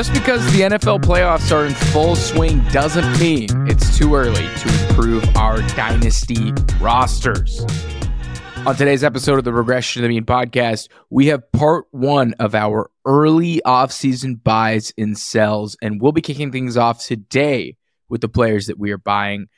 Just because the NFL playoffs are in full swing doesn't mean it's too early to improve our dynasty rosters. On today's episode of the Regression to the Mean podcast, we have part one of our early offseason buys and sells, and we'll be kicking things off today with the players that we are buying.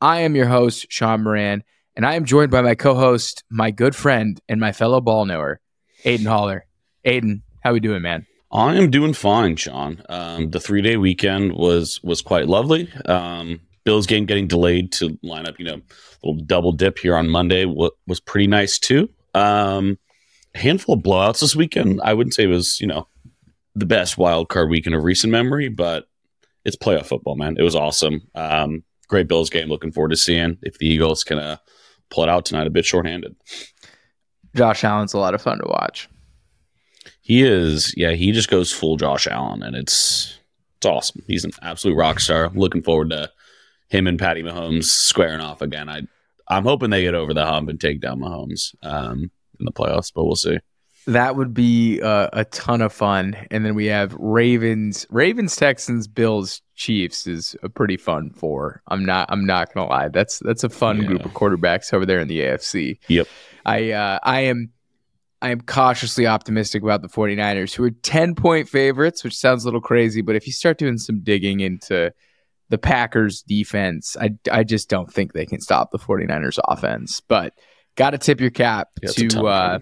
I am your host, Shaun Moran, and I am joined by my co-host, my good friend, and my fellow ball knower, Aidan Haller. Aidan, how we doing, man? I am doing fine, Shaun. Um, the three day weekend was was quite lovely. Um, Bills game getting delayed to line up, you know, a little double dip here on Monday was pretty nice too. Um, handful of blowouts this weekend. I wouldn't say it was, you know, the best wild card weekend of recent memory, but it's playoff football, man. It was awesome. Um, great Bills game. Looking forward to seeing if the Eagles can uh, pull it out tonight. A bit shorthanded. Josh Allen's a lot of fun to watch. He is, yeah. He just goes full Josh Allen, and it's it's awesome. He's an absolute rock star. Looking forward to him and Patty Mahomes squaring off again. I I'm hoping they get over the hump and take down Mahomes um, in the playoffs, but we'll see. That would be uh, a ton of fun. And then we have Ravens, Ravens, Texans, Bills, Chiefs is a pretty fun four. I'm not. I'm not gonna lie. That's that's a fun Yeah. group of quarterbacks over there in the AFC. Yep. I uh, I am I am cautiously optimistic about the 49ers, who are 10 point favorites, which sounds a little crazy, but if you start doing some digging into the Packers defense, I, I just don't think they can stop the 49ers offense. But got to tip your cap Yeah, it's a ton to uh,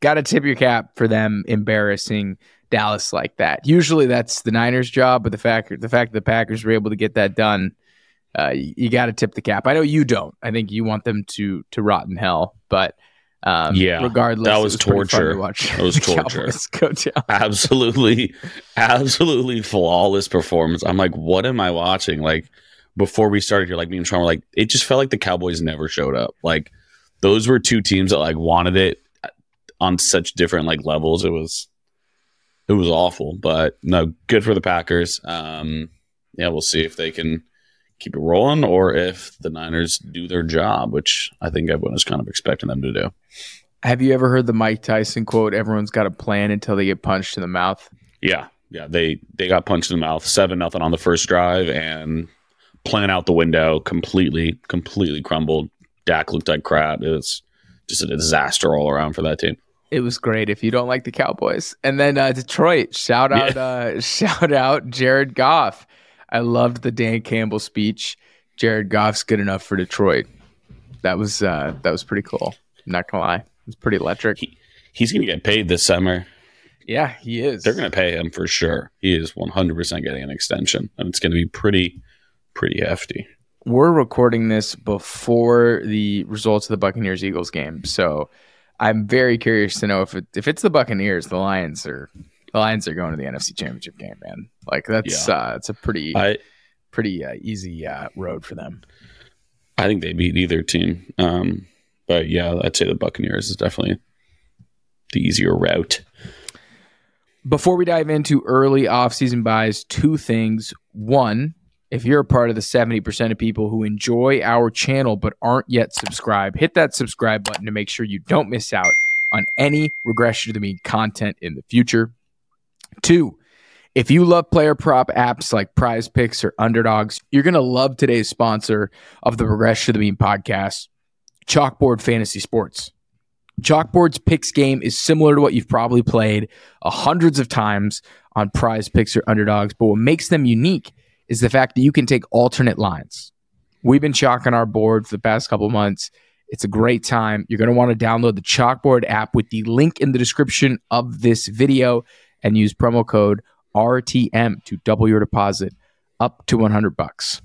got to tip your cap for them embarrassing Dallas like that. Usually that's the Niners' job, but the fact the fact that the Packers were able to get that done, uh, you, you got to tip the cap. I know you don't. I think you want them to to rot in hell, but um, Yeah, regardless, that it was torture. To watch That was torture. Go down. absolutely, absolutely flawless performance. I'm like, what am I watching? Like before we started here, like me and Shaun were like, it just felt like the Cowboys never showed up. Like those were two teams that like wanted it on such different like levels. It was it was awful, but no, good for the Packers. Um, yeah, we'll see if they can keep it rolling or if the Niners do their job, which I think everyone is kind of expecting them to do. Have you ever heard the Mike Tyson quote? Everyone's got a plan until they get punched in the mouth. Yeah, yeah. They they got punched in the mouth, seven nothing on the first drive, and plan out the window completely, completely crumbled. Dak looked like crap. It was just a disaster all around for that team. It was great if you don't like the Cowboys. And then uh, Detroit, shout out, uh, shout out Jared Goff. I loved the Dan Campbell speech. Jared Goff's good enough for Detroit. That was uh, that was pretty cool. I'm not gonna lie, it was pretty electric. He, he's going to get paid this summer. Yeah, he is. They're going to pay him for sure. He is 100% getting an extension, and it's going to be pretty, pretty hefty. We're recording this before the results of the Buccaneers Eagles game, so I'm very curious to know if it, if it's the Buccaneers, the Lions are Lions are going to the NFC Championship game, man. Like that's uh, it's a pretty I pretty uh, easy uh, road for them. I think they beat either team. Um, but yeah, I'd say the Buccaneers is definitely the easier route. Before we dive into early offseason buys, two things. One, if you're a part of the 70% of people who enjoy our channel but aren't yet subscribed, hit that subscribe button to make sure you don't miss out on any regression to the mean content in the future. Two, if you love player prop apps like Prize Picks or Underdogs, you're going to love today's sponsor of the Regression to the Mean podcast, Chalkboard Fantasy Sports. Chalkboard's picks game is similar to what you've probably played uh, hundreds of times on prize picks or underdogs, but what makes them unique is the fact that you can take alternate lines. We've been chalking our board for the past couple months. It's a great time. You're going to want to download the Chalkboard app with the link in the description of this video and use promo code RTM to double your deposit up to 100 bucks.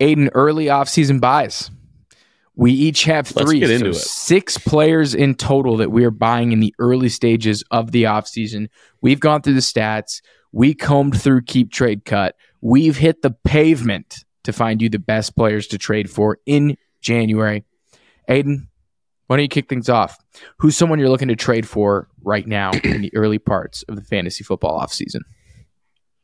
Aidan, early offseason buys. We each have three, so six players in total that we are buying in the early stages of the offseason. We've gone through the stats. We combed through Keep Trade Cut. We've hit the pavement to find you the best players to trade for in January. Aidan, why don't you kick things off? Who's someone you're looking to trade for right now in the early parts of the fantasy football offseason?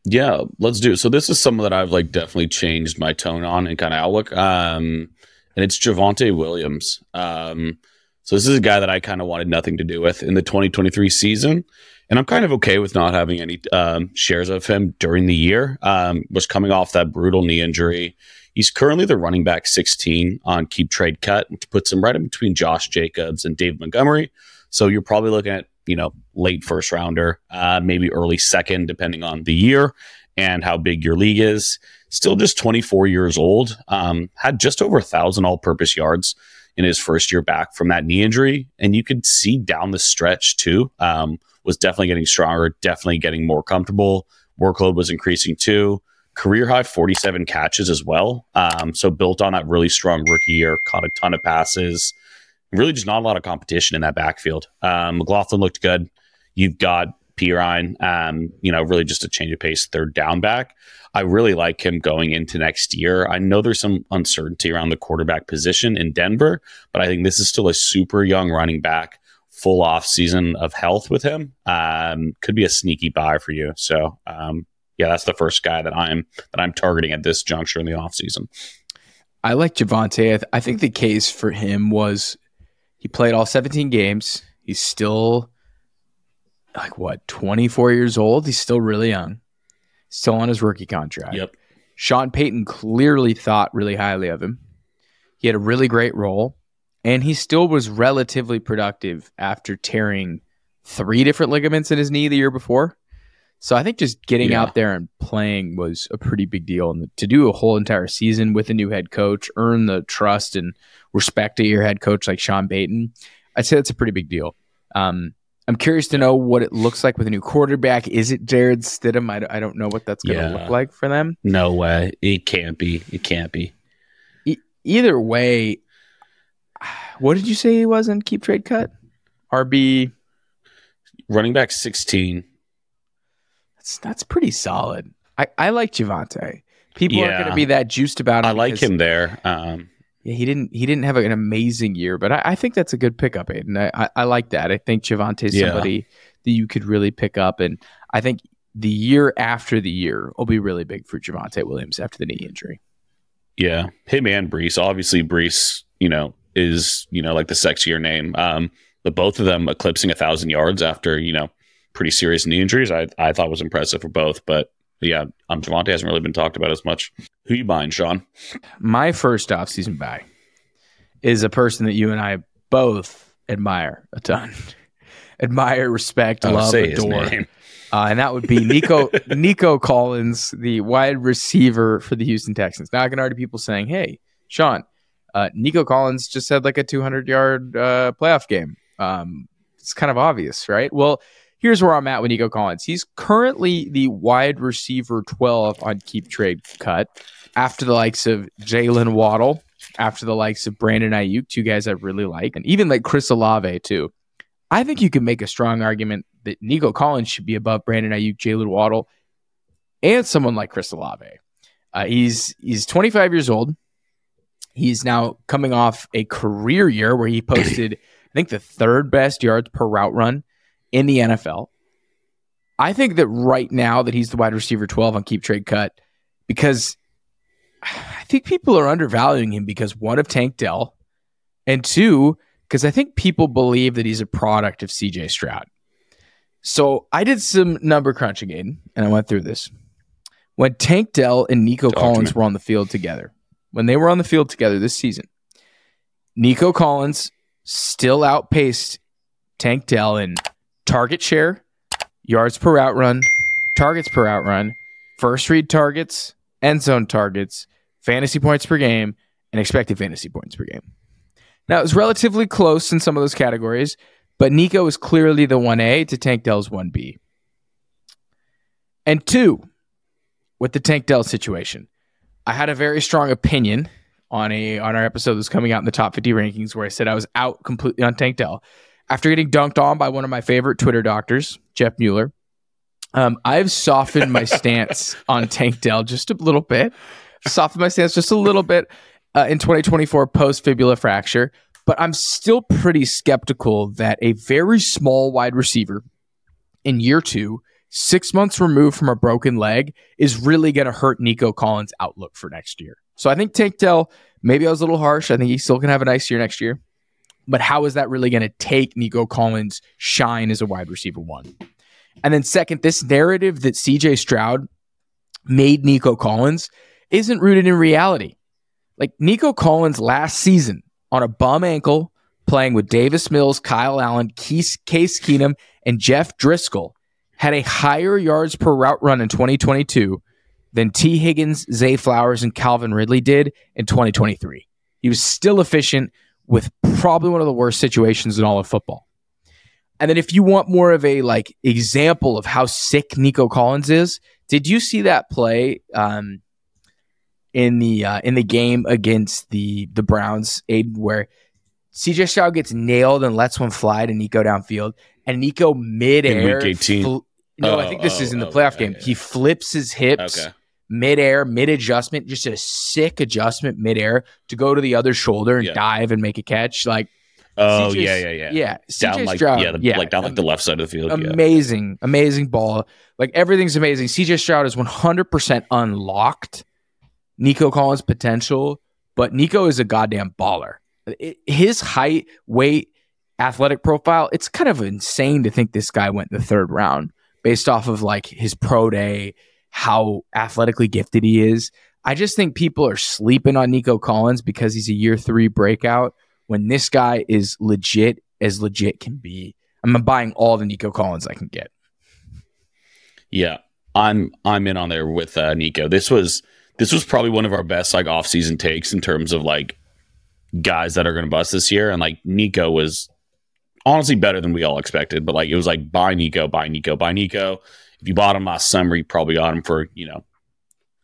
Yeah, let's do it. So this is someone that I've like definitely changed my tone on and kind of outlook. Um, and it's Javonte Williams. Um, So this is a guy that I kind of wanted nothing to do with in the 2023 season. And I'm kind of okay with not having any um, shares of him during the year. Um, was coming off that brutal knee injury. He's currently the running back 16 on keep trade cut, which puts him right in between Josh Jacobs and Dave Montgomery. So you're probably looking at, you know, late first rounder, uh, maybe early second, depending on the year and how big your league is. Still just 24 years old, um, had just over a thousand all purpose yards in his first year back from that knee injury. And you could see down the stretch too, um, was definitely getting stronger, definitely getting more comfortable. Workload was increasing too. Career high 47 catches as well. Um, so built on that really strong rookie year, caught a ton of passes. Really just not a lot of competition in that backfield. Um, McLaughlin looked good. You've got Perine, um, you know, really just a change of pace, third down back. I really like him going into next year. I know there's some uncertainty around the quarterback position in Denver, but I think this is still a super young running back, full off season of health with him. Um, could be a sneaky buy for you. So, um, yeah, that's the first guy that I'm that I'm targeting at this juncture in the offseason. I like Javonte. I, th- I think the case for him was he played all 17 games. He's still like what 24 years old. He's still really young still on his rookie contract. Yep. Sean Payton clearly thought really highly of him. He had a really great role, and he still was relatively productive after tearing three different ligaments in his knee the year before. So I think just getting yeah. out there and playing was a pretty big deal. And to do a whole entire season with a new head coach, earn the trust and respect of your head coach like Sean Payton, I'd say that's a pretty big deal. Um, I'm curious to know what it looks like with a new quarterback. Is it Jarrett Stidham? I, I don't know what that's going to yeah. look like for them. No way. It can't be. It can't be. E- either way, what did you say he was in keep trade cut? RB running back 16. That's that's pretty solid. I, I like Javonte. People yeah. aren't going to be that juiced about him. I like him there. Um, yeah, he didn't he didn't have an amazing year, but I, I think that's a good pickup, Aidan. I, I, I like that. I think Javonte's yeah. somebody that you could really pick up, and I think the year after the year will be really big for Javonte Williams after the knee injury. Yeah, him and Breece. Obviously, Breece, you know, is you know like the sexier name. Um, but both of them eclipsing a thousand yards after you know pretty serious knee injuries, I I thought was impressive for both. But yeah, um, Javonte hasn't really been talked about as much. Who you buying, Shaun? My first offseason buy is a person that you and I both admire a ton. admire, respect, love, adore. Uh, and that would be Nico Nico Collins, the wide receiver for the Houston Texans. Now I can already people saying, "Hey, Shaun, uh, Nico Collins just had like a 200 yard uh, playoff game." Um, it's kind of obvious, right? Well, here's where I'm at with Nico Collins. He's currently the wide receiver 12 on keep trade cut after the likes of Jaylen Waddle, after the likes of Brandon Aiyuk, two guys I really like, and even like Chris Olave too. I think you can make a strong argument that Nico Collins should be above Brandon Aiyuk, Jaylen Waddle, and someone like Chris Olave. Uh, he's he's 25 years old. He's now coming off a career year where he posted, I think, the third best yards per route run in the NFL. I think that right now that he's the wide receiver 12 on keep trade cut because I think people are undervaluing him because one of Tank Dell and two because I think people believe that he's a product of CJ Stroud. So I did some number crunching in and I went through this. When Tank Dell and Nico Talk Collins were on the field together, when they were on the field together this season, Nico Collins still outpaced Tank Dell in target share, yards per route run, targets per route run, first read targets, end zone targets, fantasy points per game, and expected fantasy points per game. Now, it was relatively close in some of those categories, but Nico is clearly the 1A to Tank Dell's 1B. And two, with the Tank Dell situation, I had a very strong opinion on a on our episode that's coming out in the top 50 rankings where I said I was out completely on Tank Dell after getting dunked on by one of my favorite Twitter doctors, Jeff Mueller, um, I've softened my stance on Tank Dell just a little bit. Softened my stance just a little bit uh, in 2024 post fibula fracture, but I'm still pretty skeptical that a very small wide receiver in year two, six months removed from a broken leg, is really going to hurt Nico Collins' outlook for next year. So I think Tank Dell, maybe I was a little harsh. I think he still can have a nice year next year. But how is that really going to take Nico Collins' shine as a wide receiver one? And then, second, this narrative that CJ Stroud made Nico Collins isn't rooted in reality. Like Nico Collins last season on a bum ankle, playing with Davis Mills, Kyle Allen, Case, Keenum, and Jeff Driskel, had a higher yards per route run in 2022 than Tee Higgins, Zay Flowers, and Calvin Ridley did in 2023. He was still efficient with probably one of the worst situations in all of football. And then if you want more of a like example of how sick Nico Collins is, did you see that play um, in the uh, in the game against the the Browns, Aidan, where CJ Stroud gets nailed and lets one fly to Nico downfield, and Nico midair. week 18? fl- no, I Oh, think this oh, is in the oh, playoff yeah, game. yeah. He flips his hips Okay. Midair, mid adjustment, just a sick adjustment midair to go to the other shoulder and Yeah. dive and make a catch. Like, Oh CJ yeah, yeah, yeah. yeah, Down CJ like Stroud, yeah, the, like down like the left side of the field. yeah. amazing, amazing ball. Like everything's amazing. CJ Stroud is 100% unlocked Nico Collins' potential, but Nico is a goddamn baller. It- his height, weight, athletic profile, it's kind of insane to think this guy went in the third round based off of like his pro day, how athletically gifted he is. I just think people are sleeping on Nico Collins because he's a year three breakout when this guy is legit as legit can be. I'm buying all the Nico Collins I can get. Yeah, I'm I'm in on there with uh, Nico. This was this was probably one of our best like off season takes in terms of like guys that are going to bust this year, and like Nico was honestly better than we all expected. But like it was like buy Nico, buy Nico, buy Nico. If you bought him last summer, you probably got him for you know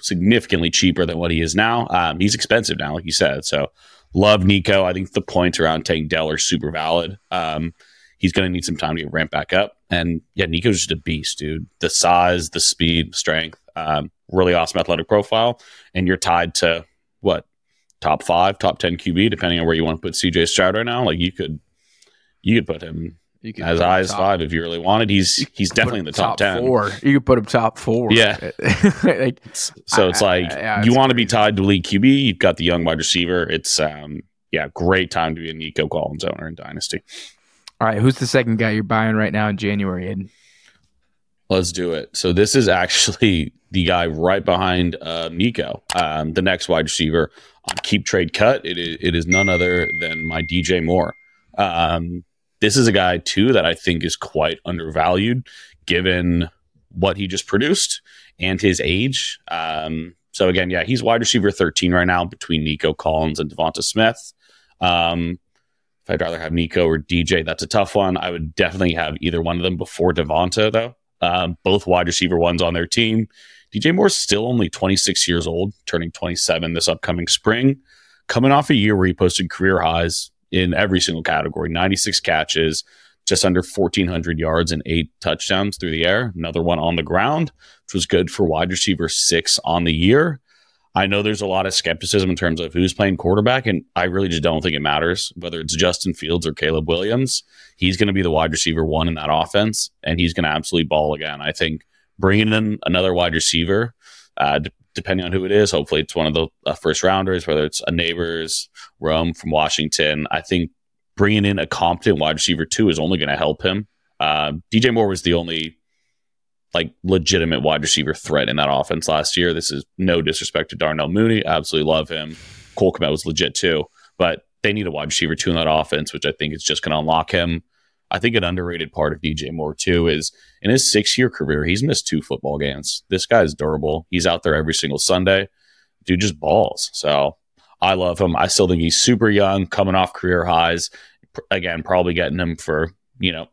significantly cheaper than what he is now. Um, he's expensive now, like you said. So love Nico. I think the points around Tank Dell are super valid. Um, he's going to need some time to get ramped back up. And yeah, Nico's just a beast, dude. The size, the speed, strength, um, really awesome athletic profile. And you're tied to what top five, top ten QB, depending on where you want to put CJ Stroud right now. Like you could, you could put him You could as high as top- five if you really wanted. He's he's definitely in the top, ten. four. You could put him top four. Yeah. like, So it's I- like I- yeah, you want to be tied to elite QB. You've got the young wide receiver. It's um yeah, great time to be a Nico Collins owner in Dynasty. all right, who's the second guy you're buying right now in January? Aidan? Let's do it. So this is actually the guy right behind uh, Nico, um, the next wide receiver on keep trade cut. It is, it is none other than my DJ Moore. Um, this is a guy too that I think is quite undervalued given what he just produced and his age. Um, so again, yeah, he's wide receiver 13 right now between Nico Collins and Devonta Smith. Um, if I'd rather have Nico or DJ, that's a tough one. I would definitely have either one of them before Devonta, though. Um, both wide receiver ones on their team. DJ Moore's still only 26 years old, turning 27 this upcoming spring, coming off a year where he posted career highs in every single category 96 catches, just under 1,400 yards, and eight touchdowns through the air. Another one on the ground, which was good for wide receiver six on the year. I know there's a lot of skepticism in terms of who's playing quarterback, and I really just don't think it matters whether it's Justin Fields or Caleb Williams. He's going to be the wide receiver one in that offense, and he's going to absolutely ball again. I think bringing in another wide receiver, uh, depending on who it is, hopefully it's one of the uh, first rounders, whether it's a Nabers, Rome from Washington. I think bringing in a competent wide receiver too is only going to help him. Uh, DJ Moore was the only like legitimate wide receiver threat in that offense last year. This is no disrespect to Darnell Mooney. Absolutely love him. Cole Kmet was legit too, but they need a wide receiver too in that offense, which I think is just going to unlock him. I think an underrated part of DJ Moore too is in his six year career, he's missed two football games. This guy's durable. He's out there every single Sunday. Dude just balls. So I love him. I still think he's super young, coming off career highs. Again, probably getting him for, you know,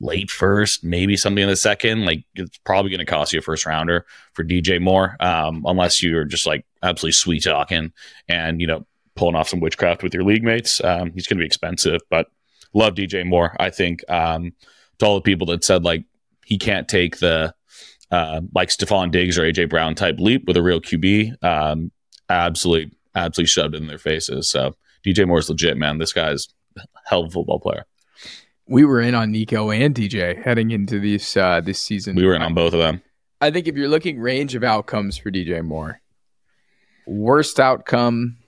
late first, maybe something in the second. Like it's probably going to cost you a first rounder for DJ Moore, um, unless you're just like absolutely sweet talking and you know pulling off some witchcraft with your league mates. Um, he's going to be expensive, but love DJ Moore. I think um, to all the people that said like he can't take the uh, like Stefon Diggs or AJ Brown type leap with a real QB, um, absolutely, absolutely shoved in their faces. So DJ Moore's legit, man. This guy's a hell of a football player. We were in on Nico and DJ heading into this uh, this season. We were in on both of them. I think if you're looking range of outcomes for DJ Moore, worst outcome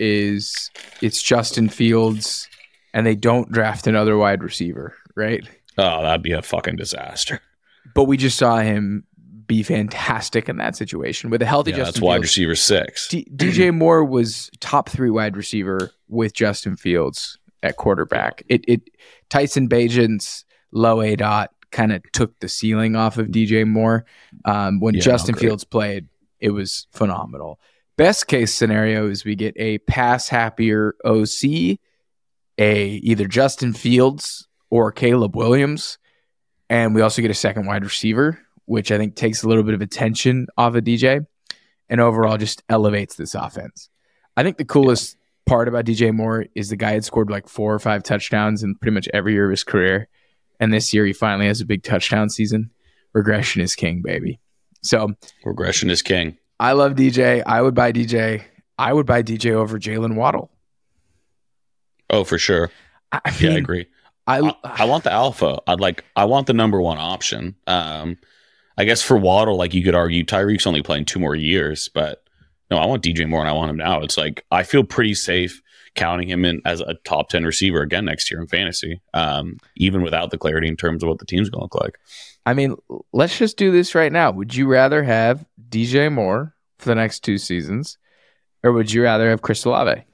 is it's Justin Fields and they don't draft another wide receiver, right? Oh, that'd be a fucking disaster. But we just saw him be fantastic in that situation with a healthy Yeah, Justin that's wide Fields. receiver six. D- DJ Moore was top three wide receiver with Justin Fields at quarterback. It, it Tyson Bagent's low aDOT kind of took the ceiling off of DJ Moore. Um, when Yeah, Justin great. Fields played, it was phenomenal. Best case scenario is we get a pass happier OC, a either Justin Fields or Caleb Williams, and we also get a second wide receiver, which I think takes a little bit of attention off of DJ and overall just elevates this offense. I think the coolest part about DJ Moore is the guy had scored like four or five touchdowns in pretty much every year of his career. And this year he finally has a big touchdown season. Regression is king, baby. So Regression is king. I love DJ. I would buy DJ. I would buy DJ over Jaylen Waddle. Oh, for sure. I I Yeah, I agree. I, I, I want the alpha. I'd like. I want the number one option. Um, I guess for Waddle, like you could argue, Tyreek's only playing two more years, but no, I want DJ Moore and I want him now. It's like I feel pretty safe counting him in as a top ten receiver again next year in fantasy, um, even without the clarity in terms of what the team's going to look like. I mean, let's just do this right now. Would you rather have DJ Moore for the next two seasons, or would you rather have Chris Olave?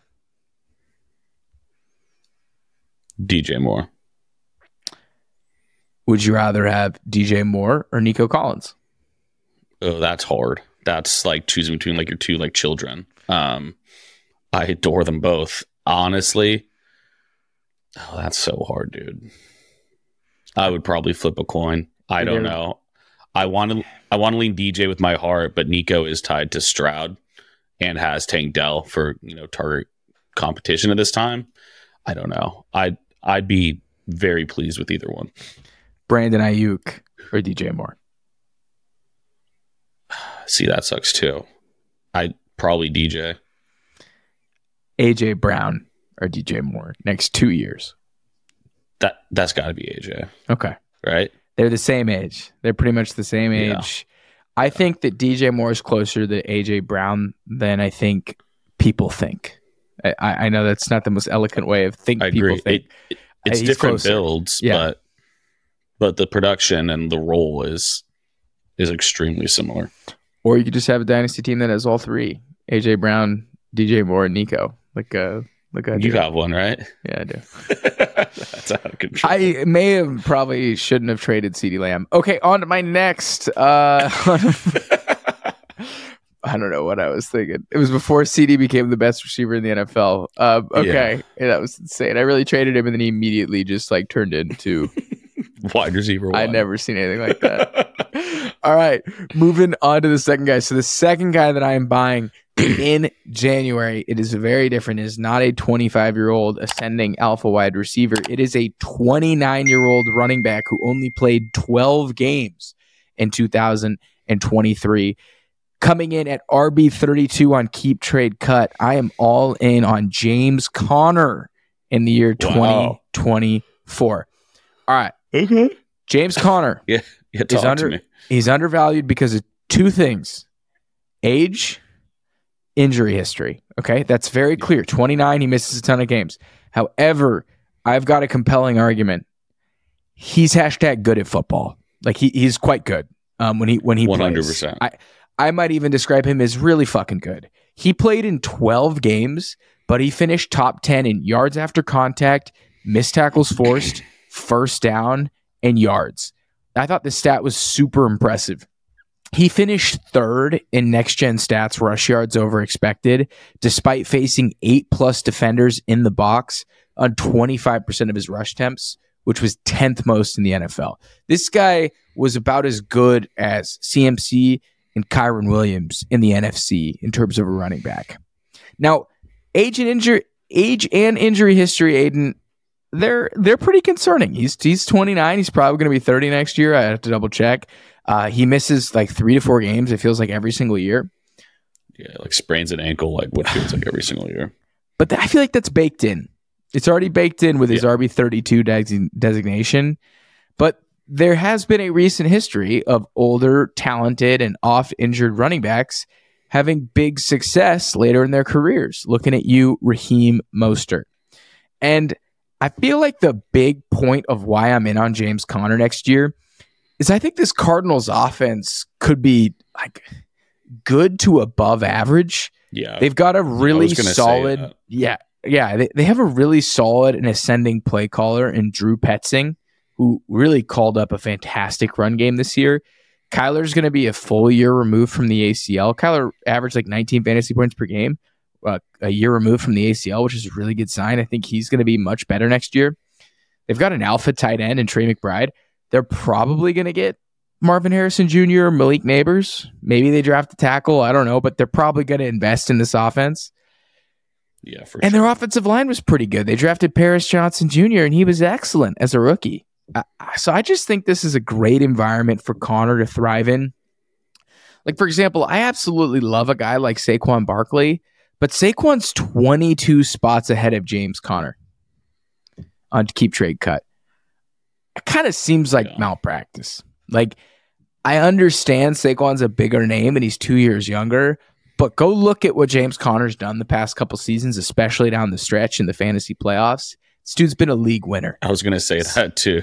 DJ Moore. Would you rather have DJ Moore or Nico Collins? Oh, that's hard. That's like choosing between like your two like children. Um, I adore them both. Honestly, oh, that's so hard, dude. I would probably flip a coin. I don't know. I want to. I want to lean DJ with my heart, but Nico is tied to Stroud and has Tank Dell for you know target competition at this time. I don't know. I'd I'd be very pleased with either one. Brandon Aiyuk or DJ Moore? See, that sucks too. I probably DJ. AJ Brown or DJ Moore next two years. That that's got to be AJ, Okay. right? They're the same age. They're pretty much the same Yeah. age. I think that DJ Moore is closer to AJ Brown than I think people think. I, I know that's not the most eloquent way of think I people agree. think. It, it- it's he's different closer. builds, Yeah. but but the production and the role is is extremely similar. Or you could just have a dynasty team that has all three: AJ Brown, DJ Moore, and Nico. Like uh, like I You do. have one, right? yeah, I do. That's out of control. I may have probably shouldn't have traded CeeDee Lamb. Okay, on to my next. Uh, I don't know what I was thinking. It was before CeeDee became the best receiver in the NFL. Uh, okay, Yeah, that was insane. I really traded him, and then he immediately just like turned into. Wide receiver. I'd one. never seen anything like that. All right, moving on to the second guy. So the second guy that I am buying in January, it is very different. It is not a 25 year old ascending alpha wide receiver. It is a 29 year old running back who only played 12 games in 2023. Coming in at RB 32 on keep trade cut, I am all in on James Conner in the year Wow. 2024. All right, okay. James Conner. Yeah, talk under- to me. He's undervalued because of two things age, injury history. Okay. That's very clear. 29, he misses a ton of games. However, I've got a compelling argument. He's hashtag good at football. Like he, he's quite good. Um, when he when he One plays. hundred percent. I might even describe him as really fucking good. He played in 12 games, but he finished top 10 in yards after contact, missed tackles forced, first down, and yards. I thought the stat was super impressive. He finished third in next gen stats, rush yards over expected, despite facing eight plus defenders in the box on 25% of his rush attempts, which was 10th most in the NFL. This guy was about as good as CMC and Kyren Williams in the NFC in terms of a running back. Now, age and injury, age and injury history, Aidan, they're they're pretty concerning. He's he's 29. He's probably going to be 30 next year. I have to double check. Uh, he misses like three to four games. It feels like every single year. Yeah, like sprains an ankle, like what feels like every single year. But th- I feel like that's baked in. It's already baked in with his RB 32 des- designation. But there has been a recent history of older, talented, and oft injured running backs having big success later in their careers. Looking at you, Raheem Mostert. And I feel like the big point of why I'm in on James Conner next year is I think this Cardinals offense could be like good to above average. Yeah. They've got a really solid, yeah, yeah. They, they have a really solid and ascending play caller in Drew Petzing, who really called up a fantastic run game this year. Kyler's going to be a full year removed from the ACL. Kyler averaged like 19 fantasy points per game, uh, a year removed from the ACL, which is a really good sign. I think he's going to be much better next year. They've got an alpha tight end in Trey McBride. They're probably going to get Marvin Harrison Jr., Malik Nabers. Maybe they draft a tackle. I don't know, but they're probably going to invest in this offense. Yeah, for And sure. their offensive line was pretty good. They drafted Paris Johnson Jr., and he was excellent as a rookie. Uh, so I just think this is a great environment for Conner to thrive in. Like, for example, I absolutely love a guy like Saquon Barkley, but Saquon's 22 spots ahead of James Conner on keep trade cut. It kind of seems like Yeah. malpractice. Like, I understand Saquon's a bigger name and he's two years younger, but go look at what James Conner's done the past couple seasons, especially down the stretch in the fantasy playoffs. This dude's been a league winner. I was gonna say that too.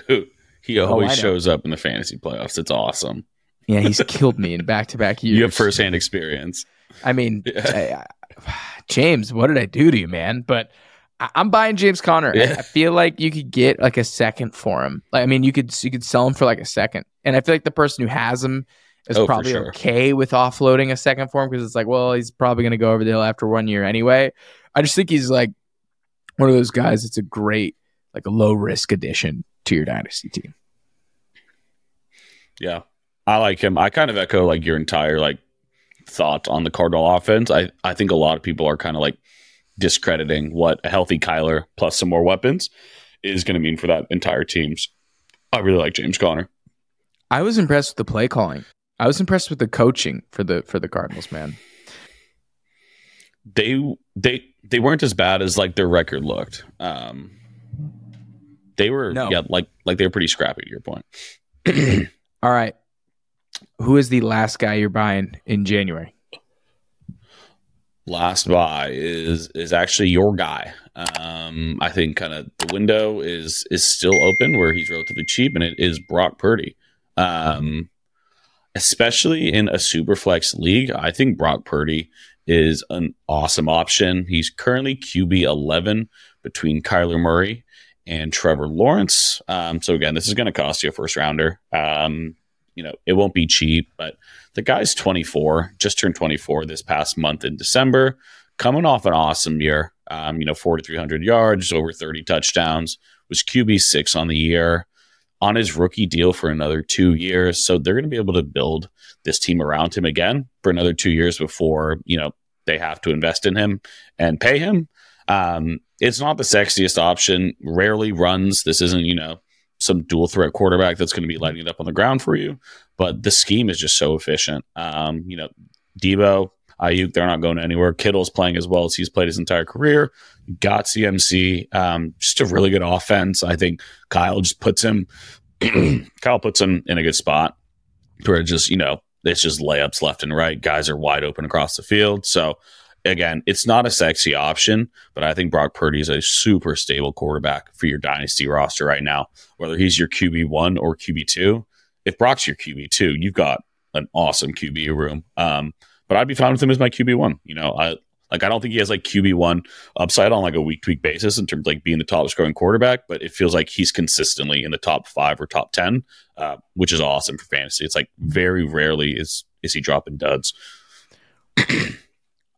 He Oh, always know. shows up in the fantasy playoffs. It's awesome. Yeah, he's killed me in back to back years. You have firsthand experience. I mean, Yeah. I- I- James, what did I do to you, man? But I- I'm buying James Conner. I- Yeah. I feel like you could get like a second for him. Like, I mean, you could you could sell him for like a second, and I feel like the person who has him is Oh, probably sure. okay with offloading a second for him because it's like, well, he's probably going to go over the hill after one year anyway. I just think he's like one of those guys. that's a great like a low risk addition to your dynasty team. Yeah. I like him. I kind of echo like your entire like thought on the Cardinal offense. I, I think a lot of people are kind of like discrediting what a healthy Kyler plus some more weapons is going to mean for that entire team's. I really like James Conner. I was impressed with the play calling. I was impressed with the coaching for the for the Cardinals, man. They they they weren't as bad as like their record looked. Um they were No. yeah, like like they were pretty scrappy to your point. All right. Who is the last guy you're buying in January? last buy is is actually your guy. Um, I think kind of the window is is still open where he's relatively cheap, and it is Brock Purdy. Um, especially in a super flex league, I think Brock Purdy is an awesome option. He's currently QB eleven between Kyler Murray and Trevor Lawrence. Um, so again, this is going to cost you a first rounder. Um, you know, it won't be cheap, but the guy's 24, just turned 24 this past month in December, coming off an awesome year. Um, you know, 4,300 yards, over 30 touchdowns, was QB six on the year, on his rookie deal for another two years. So they're going to be able to build this team around him again for another two years before you know they have to invest in him and pay him. Um, it's not the sexiest option. Rarely runs. This isn't you know some dual threat quarterback that's going to be lighting it up on the ground for you but the scheme is just so efficient. Um, you know, Debo, Aiyuk, they're not going anywhere. Kittle's playing as well as he's played his entire career. Got CMC, um, just a really good offense. I think Kyle just puts him, Kyle puts him in a good spot where just, you know, it's just layups left and right. Guys are wide open across the field. So, again, it's not a sexy option, but I think Brock Purdy is a super stable quarterback for your dynasty roster right now, whether he's your QB1 or QB2 if Brock's your QB two, you've got an awesome QB room. Um, but I'd be fine with him as my QB one. You know, I like I don't think he has like QB one upside on like a week to week basis in terms of like being the top scoring quarterback, but it feels like he's consistently in the top five or top ten, uh, which is awesome for fantasy. It's like very rarely is is he dropping duds.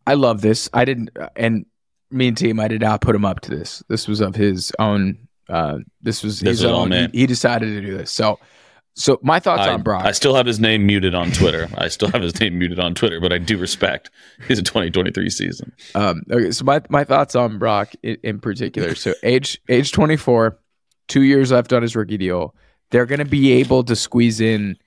I love this. I didn't, and me and team, I did not put him up to this. This was of his own. Uh, this was This his is own. He, he decided to do this. So, so my thoughts I, on Brock. I still have his name muted on Twitter. I still have his name muted on Twitter, but I do respect his 2023 season. Um, okay, so my, my thoughts on Brock in, in particular. So age age 24, two years left on his rookie deal. They're going to be able to squeeze in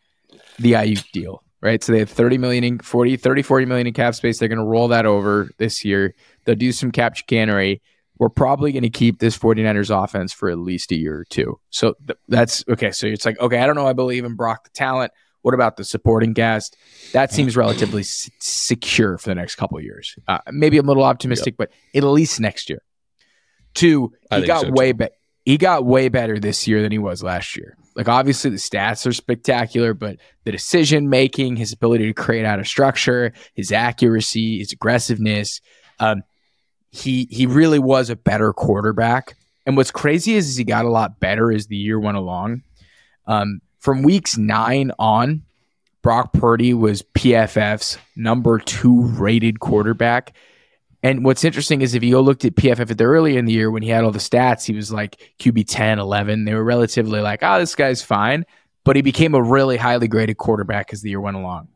the Aiyuk deal, right? So they have 30 million in 40, 30, 40 million in cap space. They're going to roll that over this year. They'll do some cap chicanery. We're probably going to keep this 49ers offense for at least a year or two. So th- that's okay. So it's like, okay, I don't know. I believe in Brock the talent. What about the supporting cast? That seems relatively s- secure for the next couple of years. Uh, maybe I'm a little optimistic, but at least next year. Two, he got so, way better. he got way better this year than he was last year. Like obviously the stats are spectacular, but the decision making, his ability to create out of structure, his accuracy, his aggressiveness, um, he he really was a better quarterback. And what's crazy is, is he got a lot better as the year went along. Um, from weeks nine on, Brock Purdy was PFF's number two rated quarterback. And what's interesting is if you go looked at PFF at the earlier in the year when he had all the stats, he was like QB 10, 11. They were relatively like, oh, this guy's fine. But he became a really highly graded quarterback as the year went along.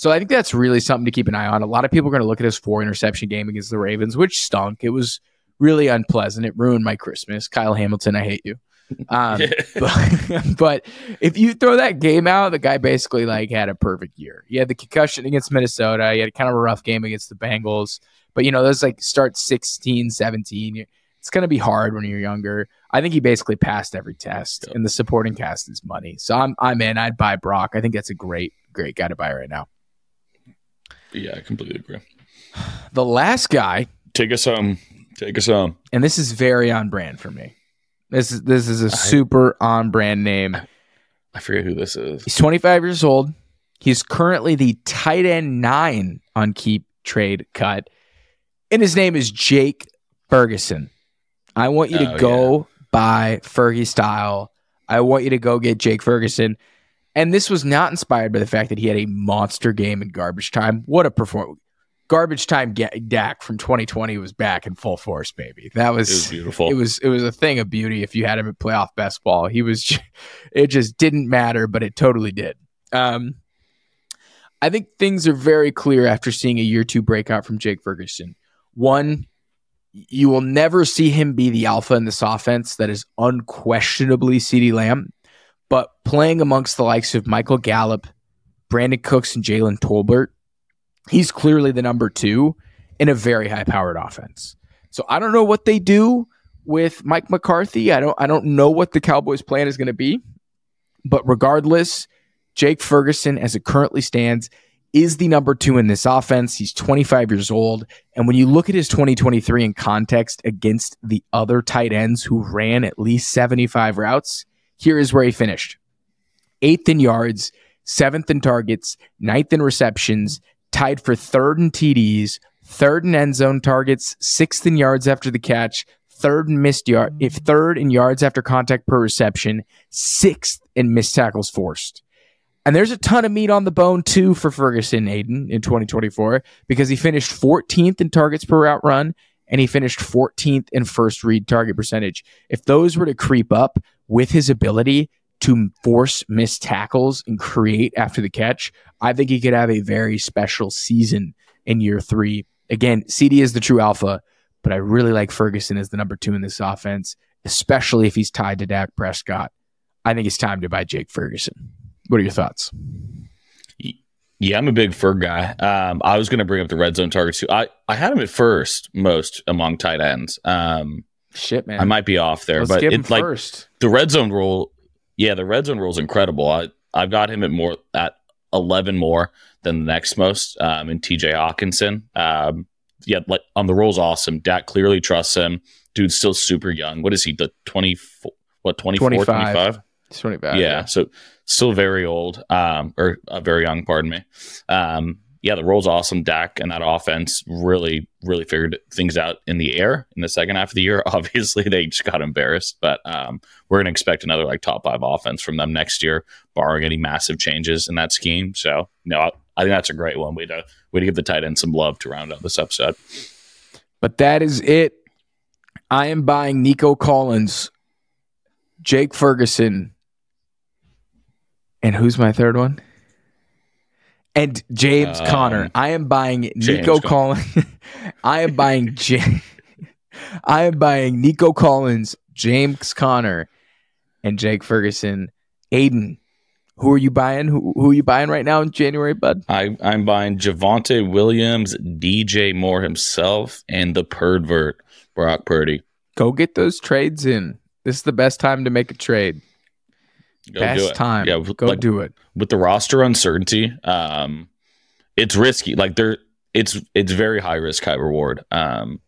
So I think that's really something to keep an eye on. A lot of people are going to look at his four interception game against the Ravens, which stunk. It was really unpleasant. It ruined my Christmas. Kyle Hamilton, I hate you. Um, but, but, if you throw that game out, the guy basically like had a perfect year. He had the concussion against Minnesota. He had kind of a rough game against the Bengals. But you know, those like start 16, 17. It's going to be hard when you're younger. I think he basically passed every test, yep. and the supporting cast is money. So I'm I'm in. I'd buy Brock. I think that's a great great guy to buy right now. Yeah, I completely agree. The last guy. Take us home. Take us home. And this is very on brand for me. This is this is a I, super on brand name. I forget who this is. He's 25 years old. He's currently the tight end nine on keep trade cut. And his name is Jake Ferguson. I want you to oh, go yeah. buy Fergie style. I want you to go get Jake Ferguson. And this was not inspired by the fact that he had a monster game in garbage time. What a performance. Garbage time Dak from 2020 was back in full force, baby. That was, it was beautiful. It was it was a thing of beauty if you had him at playoff best ball. He was it just didn't matter, but it totally did. Um, I think things are very clear after seeing a year two breakout from Jake Ferguson. One, you will never see him be the alpha in this offense that is unquestionably CeeDee Lamb. But playing amongst the likes of Michael Gallup, Brandin Cooks, and Jalen Tolbert, he's clearly the number two in a very high powered offense. So I don't know what they do with Mike McCarthy. I don't I don't know what the Cowboys plan is going to be. But regardless, Jake Ferguson, as it currently stands, is the number two in this offense. He's 25 years old. And when you look at his 2023 in context against the other tight ends who ran at least 75 routes, here is where he finished eighth in yards, seventh in targets, ninth in receptions, tied for third in TDs, third in end zone targets, sixth in yards after the catch, third in missed yard, if third in yards after contact per reception, sixth in missed tackles forced. And there's a ton of meat on the bone too for Ferguson Aidan in 2024 because he finished 14th in targets per route run and he finished 14th in first read target percentage. If those were to creep up with his ability to force missed tackles and create after the catch, I think he could have a very special season in year three. Again, CeeDee is the true alpha, but I really like Ferguson as the number two in this offense, especially if he's tied to Dak Prescott. I think it's time to buy Jake Ferguson. What are your thoughts? Yeah, I'm a big Ferg guy. Um, I was going to bring up the red zone targets too. I, I had him at first most among tight ends. Um, Shit, man. I might be off there, Let's but it's like first. the red zone rule. Yeah, the red zone rule is incredible. I I've got him at more at 11 more than the next most um, in TJ Hockenson. Um, yeah, like on the rule's awesome. Dak clearly trusts him. Dude's still super young. What is he? The 24, what, 24, 25? 25? 25. Yeah, yeah, So still very old, um, or uh, very young, pardon me. Um, yeah, the role's awesome. Dak and that offense really, really figured things out in the air in the second half of the year. Obviously, they just got embarrassed, but um, we're going to expect another like top five offense from them next year, barring any massive changes in that scheme. So, no, I, I think that's a great one. Way to way to give the tight end some love to round out this episode. But that is it. I am buying Nico Collins, Jake Ferguson, and who's my third one? And James um, Conner. I am buying Nico Collins. I am buying J- I am buying Nico Collins, James Conner, and Jake Ferguson. Aidan, who are you buying? Who, who are you buying right now in January, bud? I, I'm buying Javonte Williams, DJ Moore himself, and the pervert Brock Purdy. Go get those trades in. This is the best time to make a trade. Go Best time. Yeah, go like, do it. With the roster uncertainty, um, it's risky. Like there, it's it's very high risk, high reward. Um,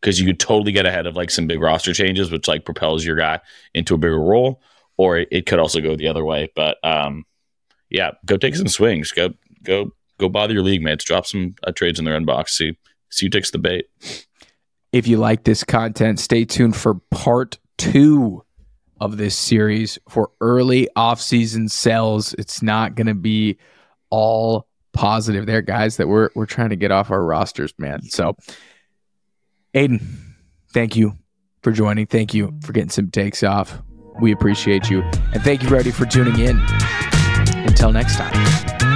because you could totally get ahead of like some big roster changes, which like propels your guy into a bigger role, or it, it could also go the other way. But um, yeah, go take some swings. Go go go bother your league mates. Drop some uh, trades in their inbox. See see who takes the bait. If you like this content, stay tuned for part two of this series for early off-season sells. It's not going to be all positive there, guys. That we're we're trying to get off our rosters, man. So, Aidan, thank you for joining. Thank you for getting some takes off. We appreciate you, and thank you, everybody, for tuning in. Until next time.